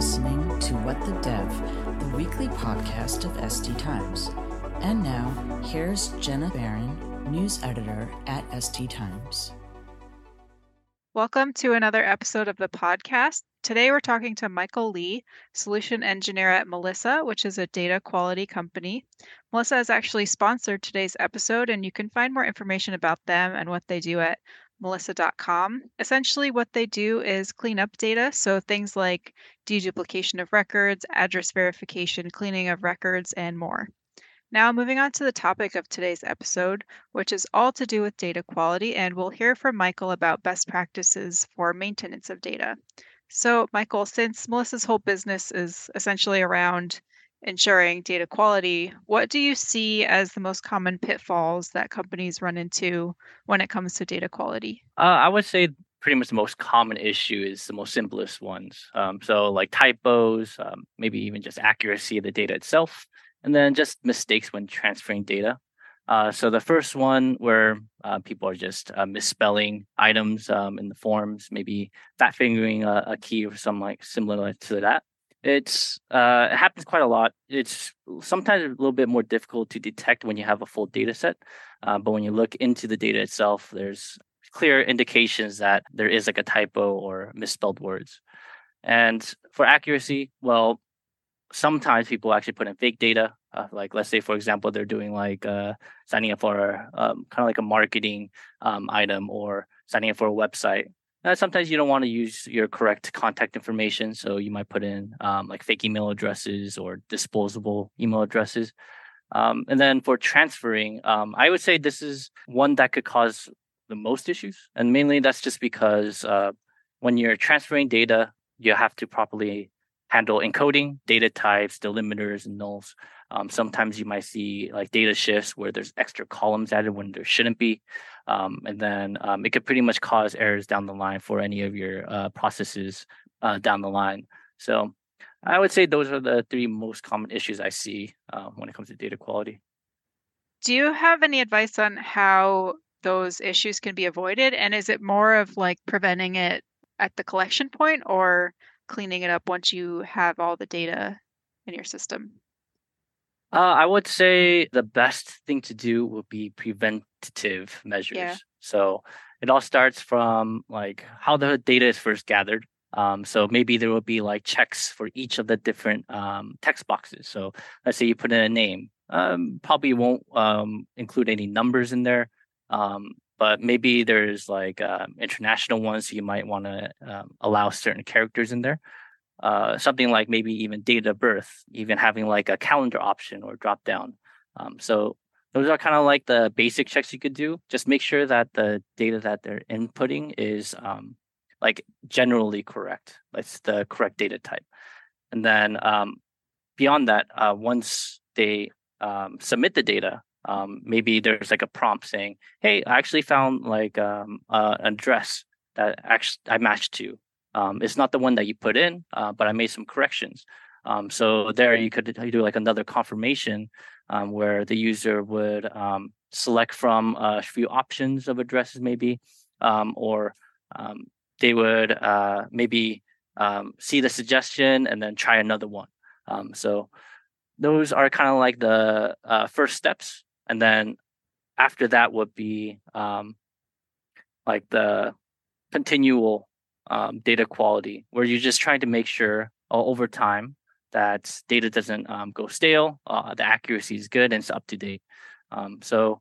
listening to What the Dev, the weekly podcast of SD Times. And now, here's Jenna Barron, news editor at SD Times. Welcome to another episode of the podcast. Today we're talking to Michael Lee, solution engineer at Melissa, which is a data quality company. Melissa has actually sponsored today's episode, and you can find more information about them and what they do at melissa.com. Essentially, what they do is clean up data. So things like deduplication of records, address verification, cleaning of records, and more. Now, moving on to the topic of today's episode, which is all to do with data quality, and we'll hear from Michael about best practices for maintenance of data. So, Michael, since Melissa's whole business is essentially around ensuring data quality, what do you see as the most common pitfalls that companies run into when it comes to data quality? Uh, I would say pretty much the most common issue is the most simplest ones. Um, so, like typos, um, maybe even just accuracy of the data itself, and then just mistakes when transferring data. Uh, so the first one where uh, people are just uh, misspelling items um, in the forms, maybe fat fingering a, a, key or something like similar to that. It's uh, it happens quite a lot. It's sometimes a little bit more difficult to detect when you have a full data set, uh, but when you look into the data itself, there's clear indications that there is like a typo or misspelled words. And for accuracy, well, sometimes people actually put in fake data. Uh, like let's say, for example, they're doing like uh, signing up for um, kind of like a marketing um, item or signing up for a website. Uh, sometimes you don't want to use your correct contact information, so you might put in um, like fake email addresses or disposable email addresses. Um, and then for transferring, um, I would say this is one that could cause the most issues, and mainly that's just because uh, when you're transferring data, you have to properly handle encoding, data types, delimiters, and nulls. Um, sometimes you might see like data shifts where there's extra columns added when there shouldn't be. Um, and then um, it could pretty much cause errors down the line for any of your uh, processes uh, down the line. So I would say those are the three most common issues I see uh, when it comes to data quality. Do you have any advice on how those issues can be avoided? And is it more of like preventing it at the collection point or cleaning it up once you have all the data in your system? Uh, I would say the best thing to do would be preventative measures. Yeah. So it all starts from like how the data is first gathered. Um, so maybe there will be like checks for each of the different um, text boxes. So let's say you put in a name, um, probably won't um, include any numbers in there, um, but maybe there's like uh, international ones. So you might want to um, allow certain characters in there. Uh, something like maybe even date of birth, even having like a calendar option or drop down. Um, so those are kind of like the basic checks you could do. Just make sure that the data that they're inputting is um, like generally correct. That's the correct data type. And then um, beyond that, uh, once they um, submit the data, um, maybe there's like a prompt saying, "Hey, I actually found like um, uh, an address that actually I matched to." Um, it's not the one that you put in, uh, but I made some corrections. Um, so there you could do like another confirmation um, where the user would um, select from a few options of addresses, maybe, or they would uh, maybe see the suggestion and then try another one. so those are kind of like the uh, first steps, and then after that would be like the continual um, data quality, where you're just trying to make sure uh, over time that data doesn't um, go stale, uh, the accuracy is good, and it's up to date. Um, so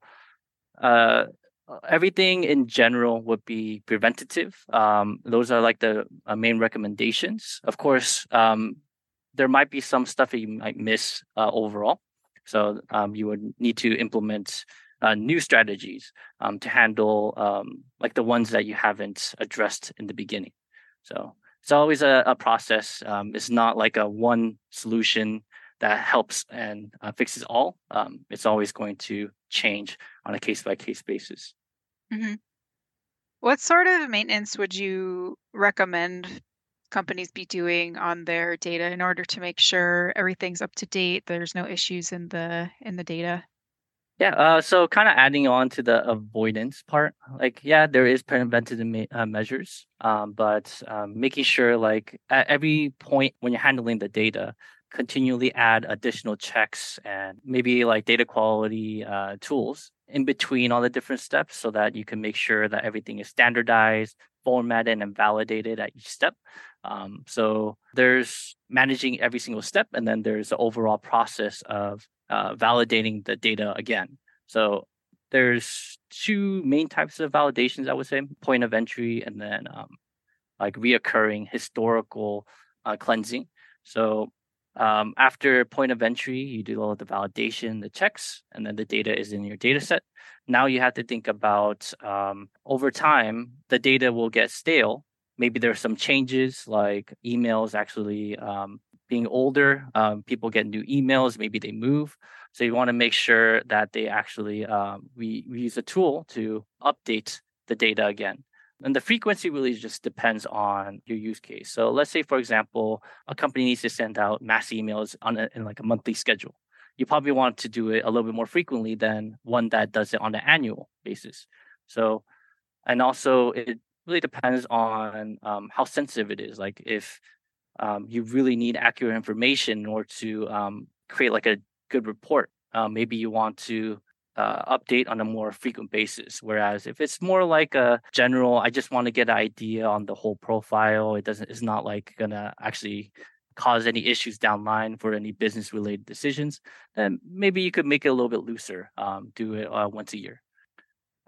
uh, everything in general would be preventative. Um, those are like the uh, main recommendations. Of course, um, there might be some stuff that you might miss uh, overall. So um, you would need to implement uh, new strategies um, to handle um, like the ones that you haven't addressed in the beginning. So it's always a, a process. Um, it's not like a one solution that helps and uh, fixes all. Um, it's always going to change on a case by case basis. Mm-hmm. What sort of maintenance would you recommend companies be doing on their data in order to make sure everything's up to date? There's no issues in the in the data. Yeah, uh, so kind of adding on to the avoidance part, like yeah, there is preventative me- uh, measures, um, but um, making sure like at every point when you're handling the data, continually add additional checks and maybe like data quality uh, tools in between all the different steps, so that you can make sure that everything is standardized, formatted, and validated at each step. Um, so there's managing every single step, and then there's the overall process of uh, validating the data again. So there's two main types of validations, I would say: point of entry, and then um, like reoccurring historical uh, cleansing. So um, after point of entry, you do all the validation, the checks, and then the data is in your data set. Now you have to think about um, over time, the data will get stale maybe there's some changes like emails actually um, being older um, people get new emails maybe they move. So you want to make sure that they actually um, we, we use a tool to update the data again. And the frequency really just depends on your use case. So let's say for example a company needs to send out mass emails on a, in like a monthly schedule. You probably want to do it a little bit more frequently than one that does it on an annual basis. So and also it really depends on um, how sensitive it is. Like if um, you really need accurate information in order to um, create like a good report, uh, maybe you want to uh, update on a more frequent basis. Whereas if it's more like a general, I just want to get an idea on the whole profile. It doesn't. It's not like gonna actually cause any issues down line for any business related decisions. Then maybe you could make it a little bit looser. Um, do it uh, once a year.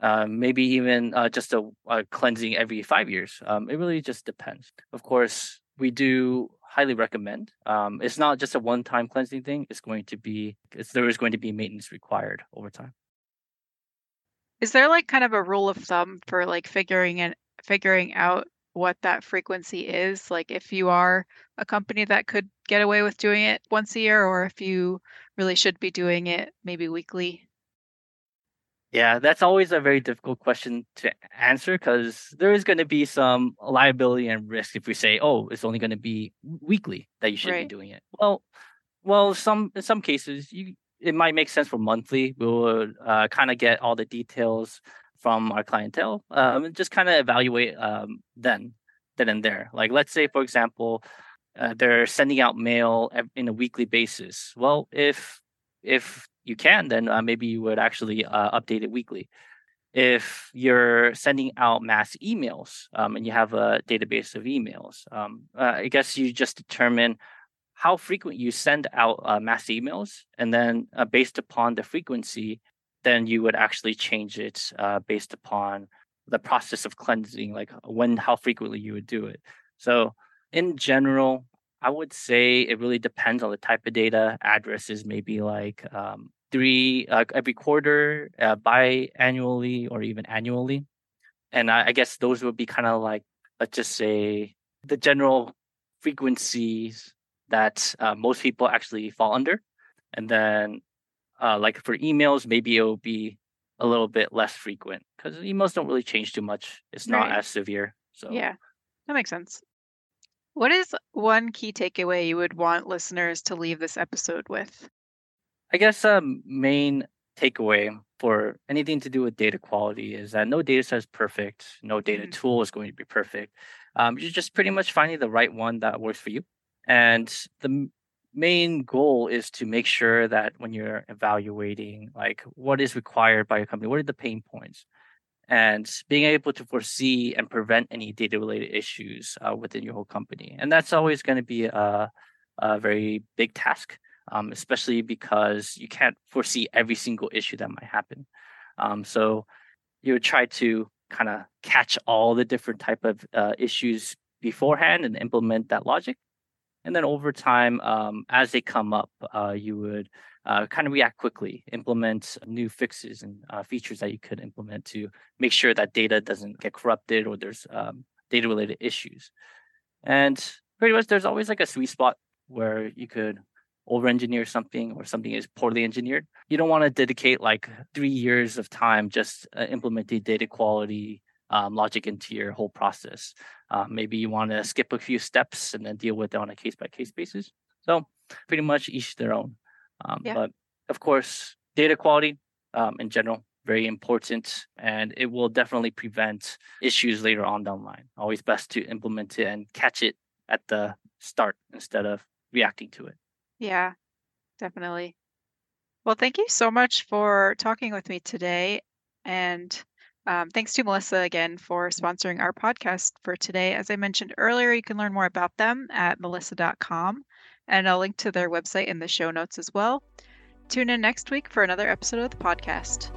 Um, maybe even uh, just a, a, cleansing every five years. Um, it really just depends. Of course, we do highly recommend. Um, it's not just a one-time cleansing thing. It's going to be there is going to be maintenance required over time. Is there like kind of a rule of thumb for like figuring and figuring out what that frequency is? Like if you are a company that could get away with doing it once a year, or if you really should be doing it maybe weekly? Yeah, that's always a very difficult question to answer because there is going to be some liability and risk if we say, "Oh, it's only going to be weekly that you should right. be doing it." Well, well, some in some cases, you it might make sense for monthly. We will uh, kind of get all the details from our clientele, um, and just kind of evaluate um, then, then and there. Like, let's say, for example, uh, they're sending out mail in a weekly basis. Well, if if you can, then uh, maybe you would actually uh, update it weekly. If you're sending out mass emails um, and you have a database of emails, um, uh, I guess you just determine how frequent you send out uh, mass emails, and then uh, based upon the frequency, then you would actually change it uh, based upon the process of cleansing, like when, how frequently you would do it. So, in general, I would say it really depends on the type of data. Addresses maybe like um, three uh, every quarter, uh, biannually, or even annually. And I, I guess those would be kind of like let's just say the general frequencies that uh, most people actually fall under. And then, uh, like for emails, maybe it will be a little bit less frequent because emails don't really change too much. It's not right. as severe. So yeah, that makes sense. What is one key takeaway you would want listeners to leave this episode with? I guess a um, main takeaway for anything to do with data quality is that no data set is perfect. No data mm-hmm. tool is going to be perfect. Um, you're just pretty much finding the right one that works for you. And the main goal is to make sure that when you're evaluating, like what is required by your company, what are the pain points? And being able to foresee and prevent any data related issues uh, within your whole company. And that's always going to be a, a, very big task, um, especially because you can't foresee every single issue that might happen. Um, so you would try to kind of catch all the different type of uh, issues beforehand and implement that logic. And then over time, um, as they come up, uh, you would uh, kind of react quickly, implement new fixes and uh, features that you could implement to make sure that data doesn't get corrupted or there's um, data related issues. And pretty much there's always like a sweet spot where you could over engineer something or something is poorly engineered. You don't want to dedicate like three years of time just uh, implementing data quality um, logic into your whole process. Uh, maybe you want to skip a few steps and then deal with it on a case by case basis. So pretty much each their own. Um, yeah. But of course, data quality um, in general very important and it will definitely prevent issues later on down the line. Always best to implement it and catch it at the start instead of reacting to it. Yeah, definitely. Well, thank you so much for talking with me today. And um, thanks to Melissa again for sponsoring our podcast for today. As I mentioned earlier, you can learn more about them at melissa.com, and I'll link to their website in the show notes as well. Tune in next week for another episode of the podcast.